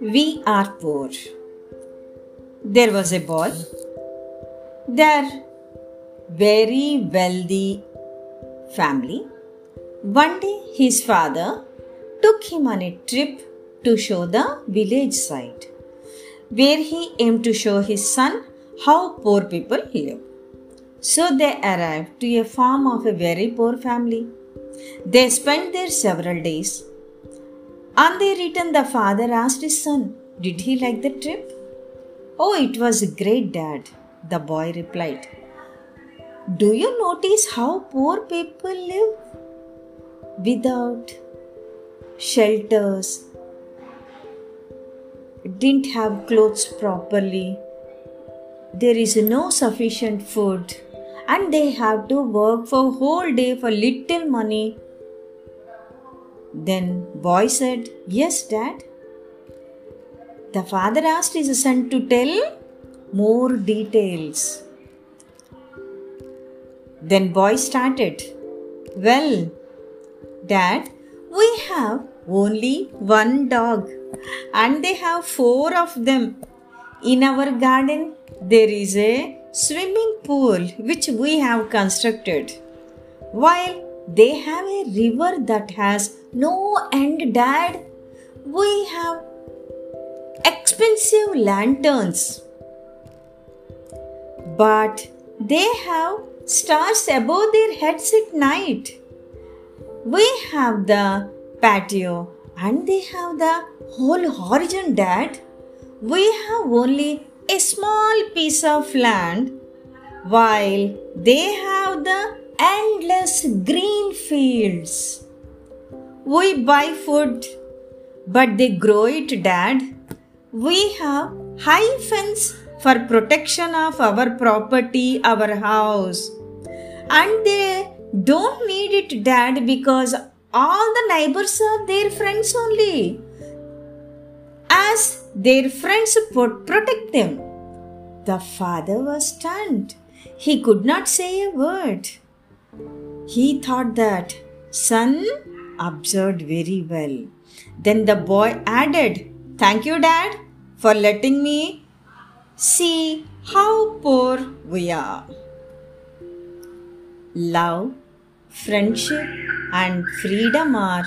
We are poor. There was a boy. Their very wealthy family. One day his father took him on a trip to show the village side, where he aimed to show his son how poor people live. So they arrived to a farm of a very poor family. They spent there several days. On their return, the father asked his son, Did he like the trip? Oh, it was great, Dad, the boy replied. Do you notice how poor people live? Without shelters, didn't have clothes properly, there is no sufficient food, and they have to work for whole day for little money. Then boy said, Yes, dad. The father asked his son to tell more details. Then boy started, Well, dad, we have only one dog and they have four of them. In our garden, there is a swimming pool which we have constructed. While they have a river that has no end, Dad, we have expensive lanterns. But they have stars above their heads at night. We have the patio and they have the whole horizon, Dad. We have only a small piece of land while they have the endless green fields. We buy food, but they grow it, Dad. We have high fence for protection of our property, our house. And they don't need it, Dad, because all the neighbors are their friends only. Their friends would protect them. The father was stunned. He could not say a word. He thought that son observed very well. Then the boy added, Thank you, Dad, for letting me see how poor we are. Love, friendship, and freedom are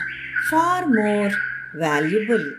far more valuable.